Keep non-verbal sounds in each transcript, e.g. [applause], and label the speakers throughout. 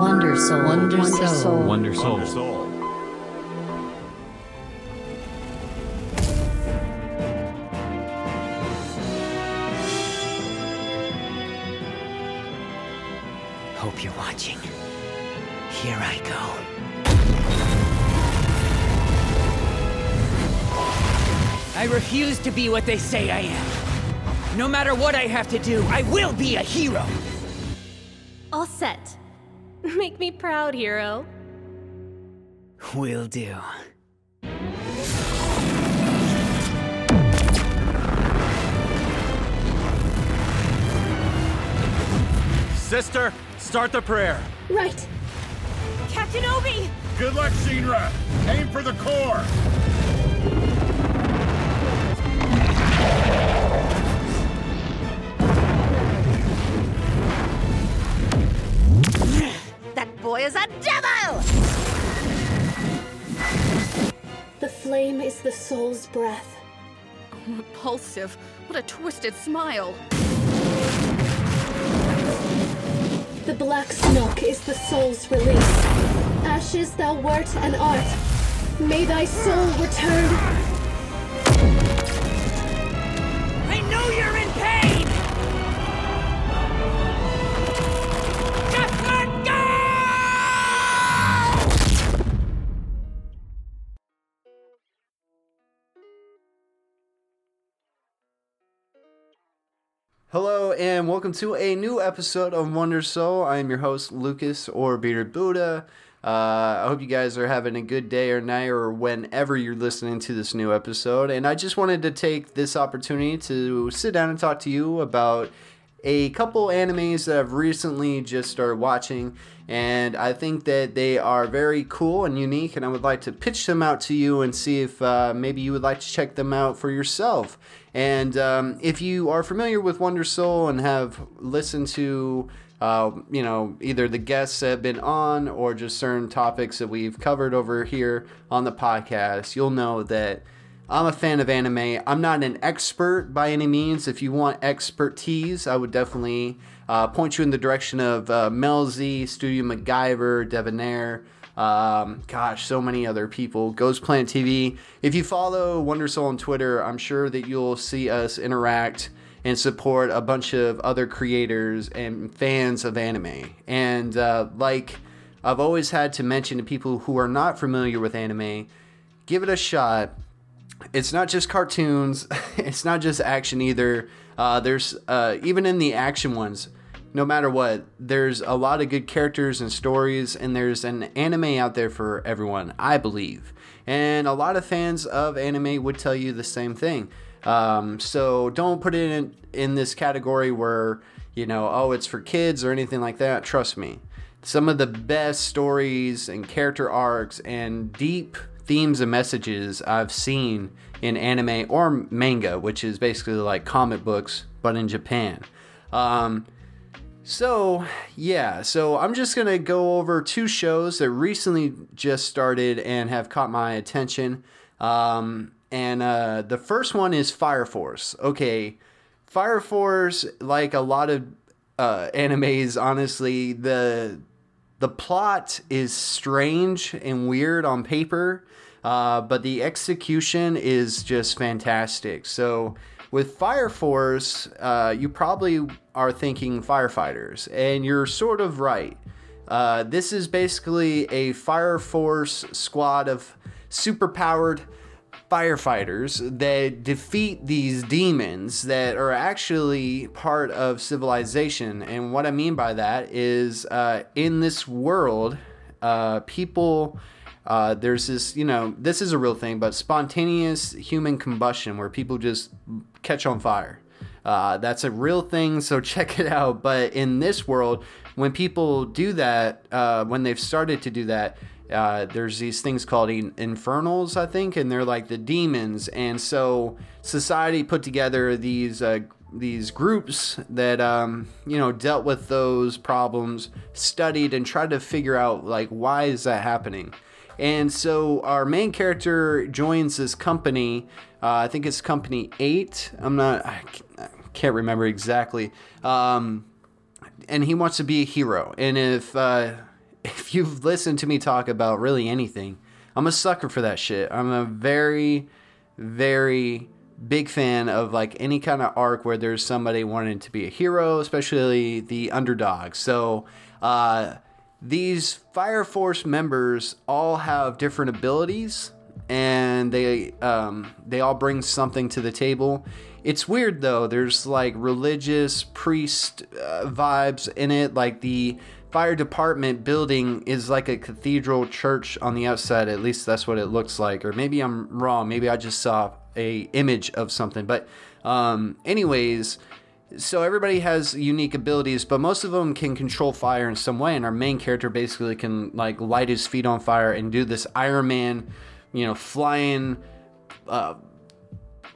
Speaker 1: Wonder Soul. Wonder Soul.
Speaker 2: Wonder Soul.
Speaker 3: Hope you're watching. Here I go. I refuse to be what they say I am. No matter what I have to do, I will be a hero.
Speaker 4: All set. Make me proud, hero.
Speaker 3: Will do.
Speaker 2: Sister, start the prayer.
Speaker 4: Right. Captain Obi!
Speaker 5: Good luck, Shinra. Aim for the core.
Speaker 6: That boy is a devil!
Speaker 4: The flame is the soul's breath.
Speaker 7: Oh, repulsive. What a twisted smile.
Speaker 4: The black smoke is the soul's release. Ashes thou wert and art. May thy soul return.
Speaker 3: I know you're in
Speaker 8: Hello and welcome to a new episode of Wonder Soul. I am your host Lucas or Bearded Buddha. Uh, I hope you guys are having a good day or night or whenever you're listening to this new episode. And I just wanted to take this opportunity to sit down and talk to you about a couple animes that I've recently just started watching, and I think that they are very cool and unique, and I would like to pitch them out to you and see if uh, maybe you would like to check them out for yourself. And um, if you are familiar with Wonder Soul and have listened to uh, you know, either the guests that have been on or just certain topics that we've covered over here on the podcast, you'll know that I'm a fan of anime. I'm not an expert by any means. If you want expertise, I would definitely uh, point you in the direction of uh, Z, Studio MacGyver, Devonair. Um, gosh, so many other people. Ghost Planet TV. If you follow Wonder Soul on Twitter, I'm sure that you'll see us interact and support a bunch of other creators and fans of anime. And uh, like I've always had to mention to people who are not familiar with anime, give it a shot it's not just cartoons. [laughs] It's not just action either. Uh, there's uh, even in the action ones, no matter what, there's a lot of good characters and stories, and there's an anime out there for everyone, I believe. And a lot of fans of anime would tell you the same thing. Um, so don't put it in, in this category where, you know, oh, it's for kids or anything like that. Trust me. Some of the best stories and character arcs and deep themes and messages I've seen in anime or manga, which is basically like comic books, but in Japan. Um, so, yeah, so I'm just going to go over two shows that recently just started and have caught my attention. Um, and uh, the first one is Fire Force. Okay, Fire Force, like a lot of uh, animes, honestly, the the plot is strange and weird on paper, uh, but the execution is just fantastic. So with Fire Force, uh, you probably are thinking firefighters, and you're sort of right. Uh, this is basically a Fire Force squad of superpowered firefighters that defeat these demons that are actually part of civilization. And what I mean by that is uh, in this world, uh, people. Uh, there's this, you know, this is a real thing, but spontaneous human combustion where people just catch on fire. Uh, that's a real thing, so [laughs] check it out. But in this world, when people do that, uh, when they've started to do that, uh, there's these things called in- infernals, I think, and they're like the demons. And so society put together these uh, these groups that um, you know dealt with those problems, studied and tried to figure out like why is that happening. And so our main character joins this company. Uh, I think it's Company Eight. I'm not. I can't remember exactly. Um, and he wants to be a hero. And if uh, [laughs] if you've listened to me talk about really anything, I'm a sucker for that shit. I'm a very, very big fan of like any kind of arc where there's somebody wanting to be a hero, especially the underdog. So, uh, these Fire Force members all have different abilities and they um, they all bring something to the table. It's weird though. There's like religious priest uh, vibes in it. Like the fire department building is like a cathedral church on the outside. At least that's what it looks like. Or maybe I'm wrong. Maybe I just saw a image of something. But um, anyways, so everybody has unique abilities, but most of them can control fire in some way. And our main character basically can like light his feet on fire and do this Iron Man, you know, flying. Uh,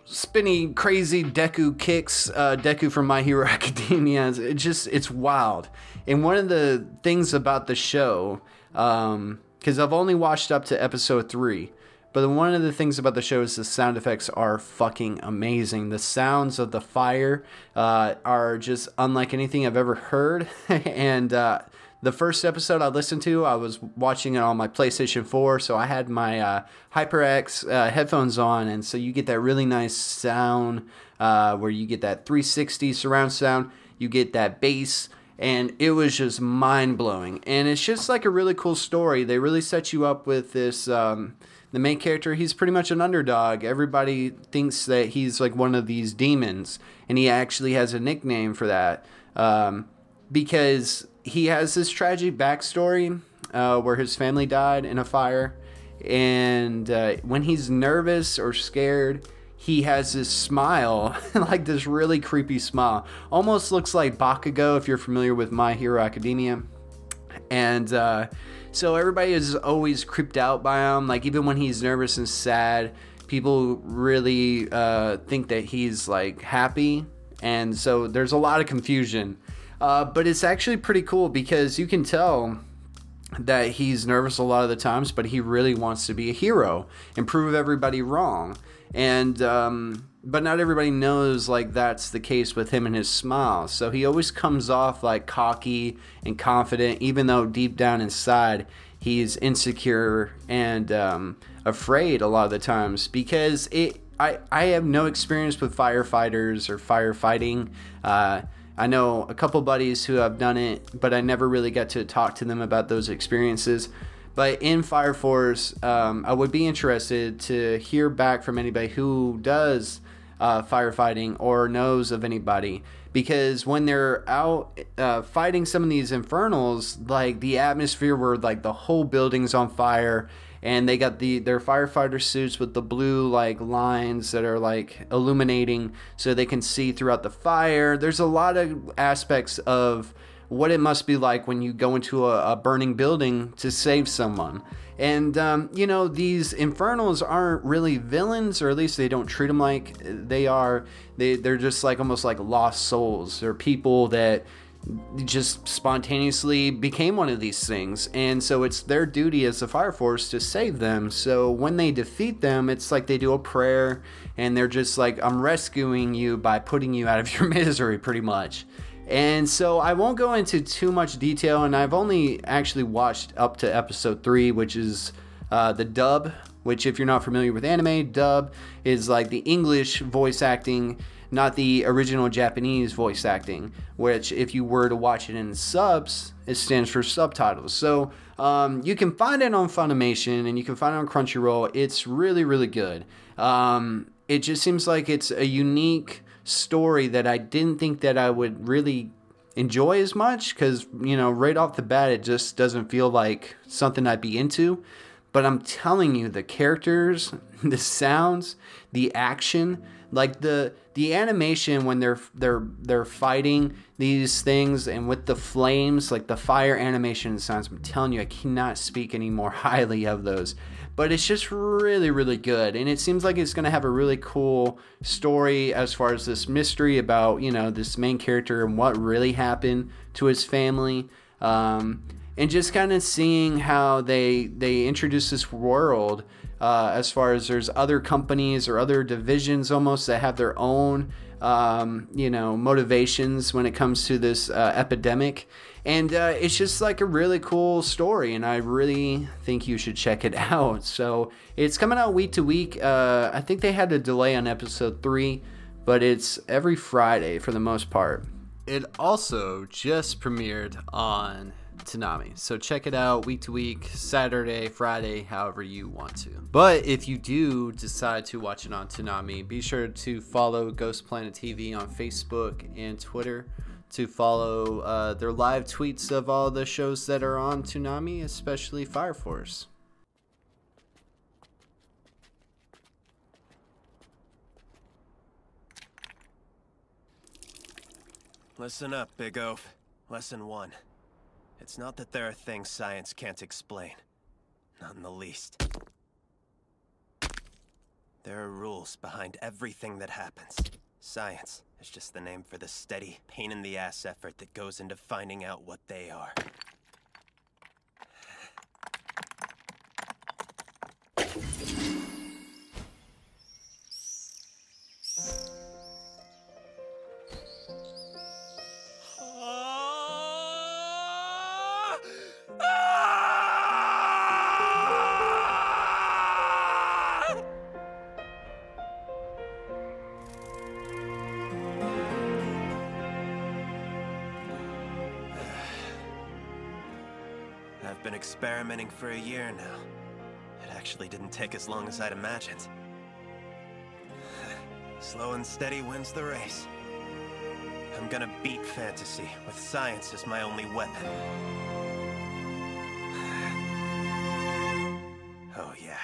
Speaker 8: spinny, crazy Deku kicks, uh, Deku from My Hero [laughs] Academia. It just, it's wild. And one of the things about the show, because um, I've only watched up to episode three, but one of the things about the show is the sound effects are fucking amazing. The sounds of the fire uh, are just unlike anything I've ever heard. [laughs] and uh, the first episode I listened to, I was watching it on my PlayStation 4, so I had my uh, HyperX uh, headphones on, and so you get that really nice sound uh, where you get that 360 surround sound, you get that bass, and it was just mind blowing. And it's just like a really cool story. They really set you up with this. Um, the main character, he's pretty much an underdog. Everybody thinks that he's like one of these demons, and he actually has a nickname for that um, because he has this tragic backstory uh, where his family died in a fire. And uh, when he's nervous or scared, he has this smile, [laughs] like this really creepy smile. Almost looks like Bakugo if you're familiar with My Hero Academia. And uh, so everybody is always creeped out by him. Like even when he's nervous and sad, people really uh, think that he's like happy. And so there's a lot of confusion. Uh, but it's actually pretty cool because you can tell that he's nervous a lot of the times, but he really wants to be a hero and prove everybody wrong. And um, but not everybody knows like that's the case with him and his smile. So he always comes off like cocky and confident, even though deep down inside he's insecure and um, afraid a lot of the times because it. I, I have no experience with firefighters or firefighting. Uh, I know a couple buddies who have done it, but I never really got to talk to them about those experiences. But in Fire Force, um, I would be interested to hear back from anybody who does uh, firefighting or knows of anybody. Because when they're out uh, fighting some of these infernals, like the atmosphere where like the whole building's on fire and they got the their firefighter suits with the blue like lines that are like illuminating so they can see throughout the fire. There's a lot of aspects of what it must be like when you go into a, a burning building to save someone. And, um, you know, these infernals aren't really villains, or at least they don't treat them like they are. They, they're just like almost like lost souls. They're people that just spontaneously became one of these things. And so it's their duty as the Fire Force to save them. So when they defeat them, it's like they do a prayer and they're just like, I'm rescuing you by putting you out of your [laughs] misery, pretty much. And so I won't go into too much detail, and I've only actually watched up to episode three, which is uh, the dub. Which, if you're not familiar with anime, dub is like the English voice acting, not the original Japanese voice acting. Which, if you were to watch it in subs, it stands for subtitles. So um, you can find it on Funimation and you can find it on Crunchyroll. It's really, really good. Um, it just seems like it's a unique story that I didn't think that I would really enjoy as much because you know right off the bat it just doesn't feel like something I'd be into. But I'm telling you, the characters, [laughs] the sounds, the action, like the the animation when they're they're they're fighting these things and with the flames, like the fire animation and sounds. I'm telling you, I cannot speak any more [laughs] highly of those but it's just really really good and it seems like it's going to have a really cool story as far as this mystery about you know this main character and what really happened to his family um, and just kind of seeing how they they introduce this world uh, as far as there's other companies or other divisions almost that have their own um, you know motivations when it comes to this uh, epidemic and uh, it's just like a really cool story, and I really think you should check it [laughs] out. So it's coming out week to week. Uh, I think they had a delay on episode three, but it's every Friday for the most part. It also just premiered on Toonami. So check it out week to week, Saturday, Friday, however you want to. But if you do decide to watch it on Toonami, be sure to follow Ghost Planet TV on Facebook and Twitter to follow uh, their live tweets of all the shows that are on Toonami, especially Fire Force.
Speaker 9: Listen up, Big Oaf. Lesson one. It's not that there are things science can't explain. Not in the least. There are rules behind everything that happens. Science is just the name for the steady, pain-in-the-ass effort that goes into finding out what they are. I've been experimenting for a year now. It actually didn't take as long as I'd imagined. [sighs] Slow and steady wins the race. I'm gonna beat fantasy with science as my only weapon. [sighs] Oh yeah.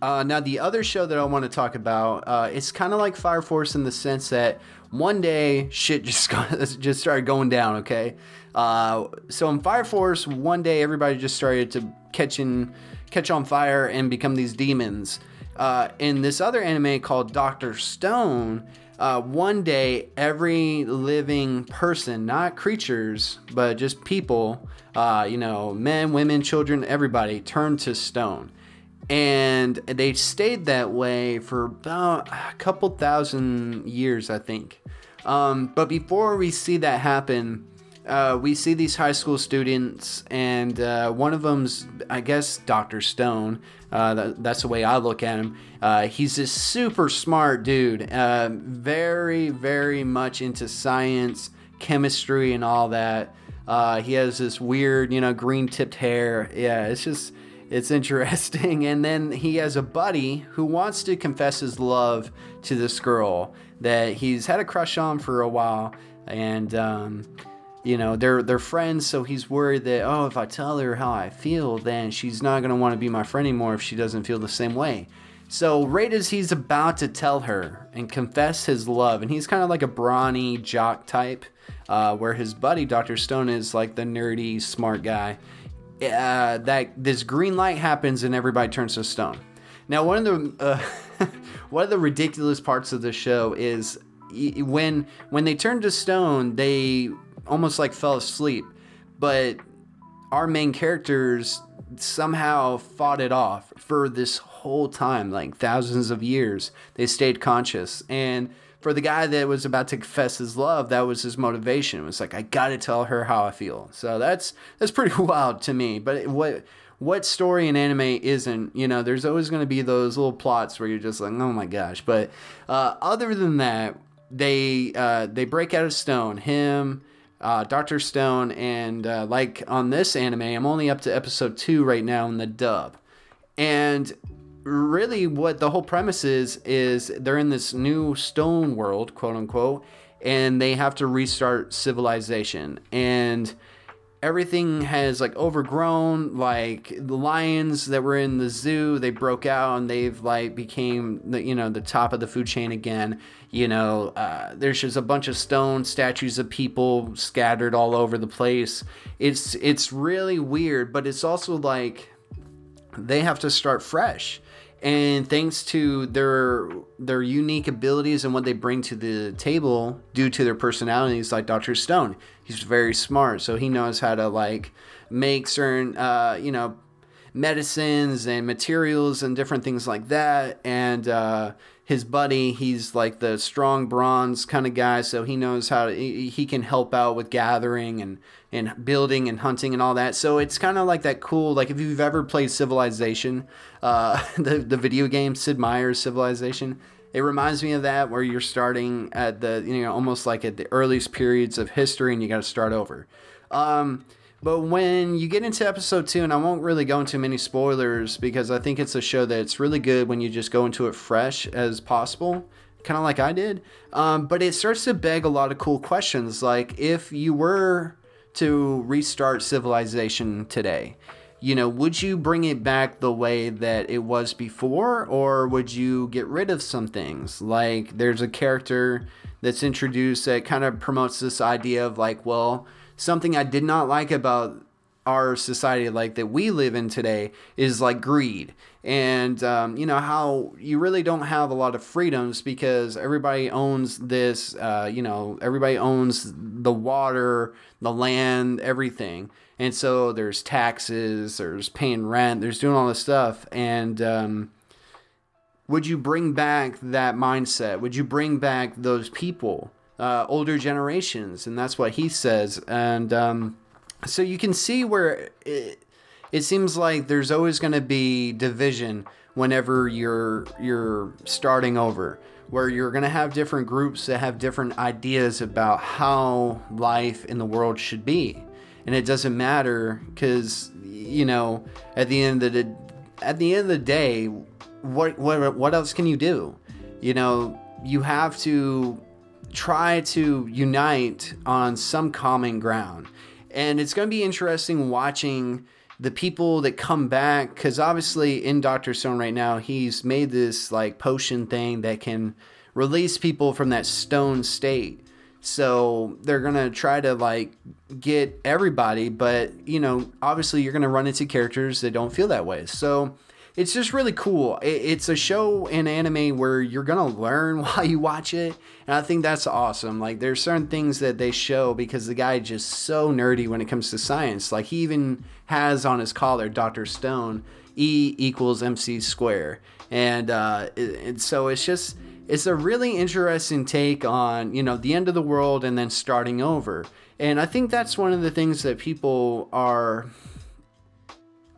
Speaker 8: Uh, now, the other show that I want to talk about, uh, it's kind of like Fire Force in the sense that one day shit just [laughs] got, just started going down. Okay, uh, so in Fire Force, one day everybody just started to catch catching catch on fire and become these demons. Uh, in this other anime called Doctor Stone, uh, one day every living person, not creatures, but just people, uh, you know, men, women, children, everybody, turned to stone and they stayed that way for about a couple thousand years, I think. Um, but before we see that happen, uh, we see these high school students, and uh, one of them's, I guess, Dr. Stone. Uh, that, that's the way I look at him. Uh, he's this super smart dude, uh, very, very much into science, chemistry, and all that. Uh, he has this weird, you know, green tipped hair. Yeah, it's just it's interesting. [laughs] And then he has a buddy who wants to confess his love to this girl that he's had a crush on for a while, and um, you know they're they're friends. So he's worried that oh, if I tell her how I feel, then she's not gonna want to be my friend anymore if she doesn't feel the same way. So right as he's about to tell her and confess his love, and he's kind of like a brawny jock type, uh, where his buddy Dr. Stone is like the nerdy smart guy uh, that this green light happens and everybody turns to stone. Now, one of the uh, [laughs] one of the ridiculous parts of the show is when when they turned to stone, they almost like fell asleep, but our main characters somehow fought it off for this whole time, like thousands of years. They stayed conscious and for the guy that was about to confess his love, that was his motivation. It was like I got to tell her how I feel. So that's that's pretty [laughs] wild to me. But what what story in anime isn't? You know, there's always going to be those little plots where you're just like, oh my gosh. But uh, other than that, they uh, they break out of stone. Him. Uh, Doctor Stone, and uh, like on this anime, I'm only up to episode two right now in the dub. And really what the whole premise is is they're in this new stone world quote unquote and they have to restart civilization. And everything has like overgrown. Like the lions that were in the zoo they broke out and they've like became the you know the top of the food chain again. You know uh, there's just a bunch of stone statues of people scattered all over the place. It's it's really weird but it's also like they have to start fresh and thanks to their their unique abilities and what they bring to the table due to their personalities like dr stone he's very smart. So he knows how to like make certain uh, you know medicines and materials and different things like that. And uh, his buddy. He's like the strong bronze kind of guy, so he knows how to. He, can help out with gathering and and building and hunting and all that. So it's kind of like that cool. Like if you've ever played Civilization, uh, [laughs] the the video game Sid Meier's Civilization. It reminds me of that where you're starting at the you know almost like at the earliest periods of history and you got to start over. Um, but when you get into episode two, and I won't really go into many spoilers because I think it's a show that's really good when you just go into it fresh as possible, kind of like I did. Um, but it starts to beg a lot of cool questions, like if you were to restart civilization today, you know, would you bring it back the way that it was before, or would you get rid of some things? Like there's a character that's introduced that kind of promotes this idea of like, well, something I did not like about our society like that we live in today is like greed. And um, you know how you really don't have a lot of freedoms because everybody owns this uh, you know everybody owns the water the land everything. And so there's taxes there's paying rent there's doing all this stuff. And um, would you bring back that mindset? Would you bring back those people uh, older generations, and that's what he says. And um, so you can see where it, it seems like there's always going to be division whenever you're you're starting over where you're going to have different groups that have different ideas about how life in the world should be and it doesn't matter cuz you know at the end of the at the end of the day what what what else can you do you know you have to try to unite on some common ground. And it's going to be interesting watching the people that come back because obviously in Doctor Stone right now, he's made this like potion thing that can release people from that stone state. So they're going to try to like get everybody, but you know, obviously you're going to run into characters that don't feel that way. So it's just really cool. It's a show in anime where you're gonna learn [laughs] while you watch it, and I think that's awesome. Like there's certain things that they show because the guy just so nerdy when it comes to science. Like he even has on his collar Doctor Stone E equals MC square, and uh, and so it's just it's a really interesting take on you know the end of the world and then starting over. And I think that's one of the things that people are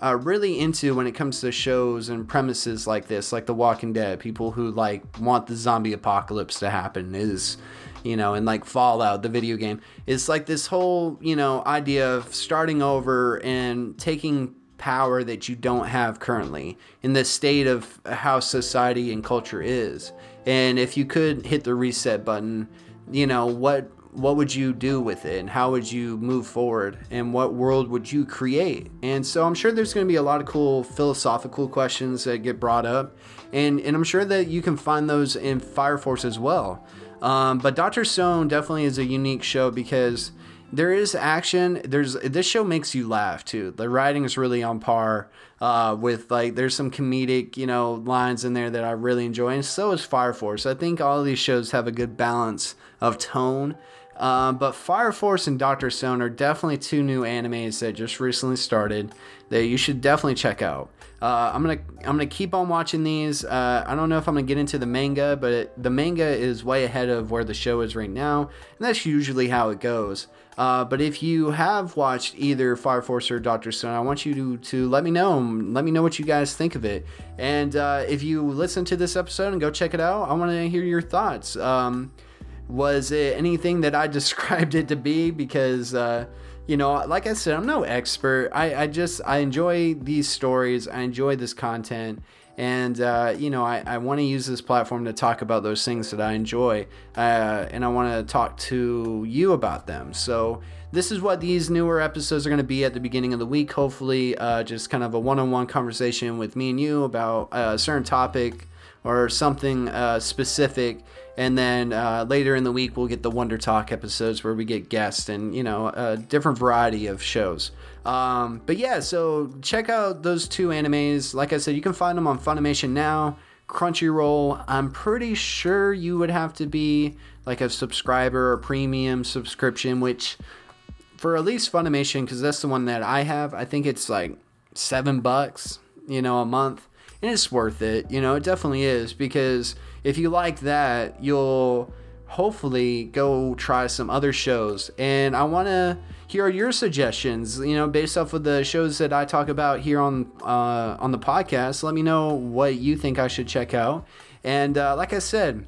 Speaker 8: uh, really into when it comes to shows and premises like this, like The Walking Dead. People who like want the zombie apocalypse to happen is, you know, and like Fallout, the video game. It's like this whole, you know, idea of starting over and taking power that you don't have currently in the state of how society and culture is. And if you could hit the reset button, you know, what what would you do with it and how would you move forward and what world would you create? And so i'm sure there's going to be a lot of cool philosophical questions that get brought up and, and i'm sure that you can find those in fire force as well. Um, but dr stone definitely is a unique show because there is action. There's this show makes you laugh too. The writing is really on par uh, with like there's some comedic you know lines in there that i really enjoy and so is fire force. I think all of these shows have a good balance of tone um, but Fire Force and Doctor Stone are definitely two new animes that just recently started that you should definitely check out. Uh, I'm gonna I'm gonna keep on watching these. Uh, I don't know if I'm gonna get into the manga, but it, the manga is way ahead of where the show is right now, and that's usually how it goes. Uh, but if you have watched either Fire Force or Doctor Stone, I want you to, to let me know. Let me know what you guys think of it. And uh, if you listen to this episode and go check it out, I want to hear your thoughts. Um, was it anything that I [laughs] described it to be? Because, uh, you know, like I said, I'm no expert. I, I just, I enjoy these stories. I enjoy this content. And, uh, you know, I, I want to use this platform to talk about those things that I enjoy. Uh, and I want to talk to you about them. So, this is what these newer episodes are going to be at the beginning of the week. Hopefully, uh, just kind of a one on one conversation with me and you about a certain topic or something uh, specific. And then uh, later in the week we'll get the wonder talk episodes where we get guests and you know a different variety of shows. Um, but yeah so check out those two animes. Like i said you can find them on funimation now. Crunchyroll i'm pretty sure you would have to be like a subscriber or premium subscription which for at least funimation because that's the one that i have i think it's like seven bucks you know a month and it's worth it you know it definitely is because if you like that, you'll hopefully go try some other shows. And I want to hear your suggestions. You know, based off of the shows that I talk about here on uh, on the podcast. Let me know what you think I should check out. And uh, like I said.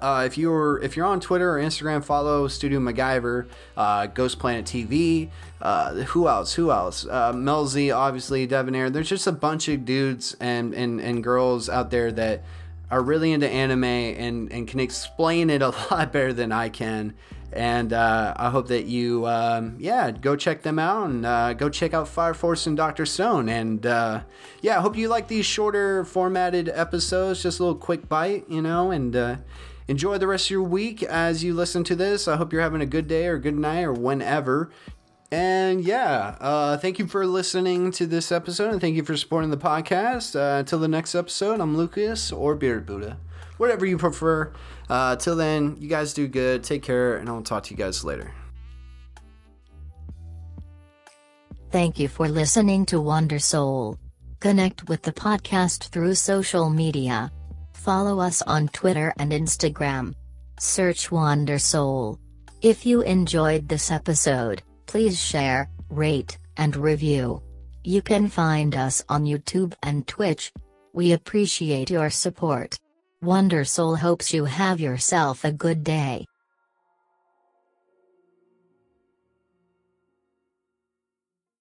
Speaker 8: Uh, if you're if you're on Twitter or Instagram, follow Studio MacGyver, uh, Ghost Planet TV. Uh, who else? Who else? Uh, Z, obviously, Devonair. There's just a bunch of dudes and, and, and girls out there that are really into anime and, and can explain it a [laughs] lot better than I can. And uh, I hope that you, um, yeah, go check them out and uh, go check out Fire Force and Dr. Stone. And uh, yeah, I hope you like these shorter formatted episodes, just a little quick bite, you know, and enjoy the rest of your week as you listen to this. I hope you're having a good day or good night or whenever. And yeah, uh, thank you for listening to this episode and thank you for supporting the podcast. Uh, until the next episode, I'm Lucas or Beard Buddha, whatever you prefer. Uh, till then, you guys do good. Take care, and I'll talk to you guys later.
Speaker 1: Thank you for listening to Wonder Soul. Connect with the podcast through social media. Follow us on Twitter and Instagram. Search Wonder Soul. If you enjoyed this episode, please share, rate, and review. You can find us on YouTube and Twitch. We appreciate your support. Wonder Soul hopes you have yourself a good day.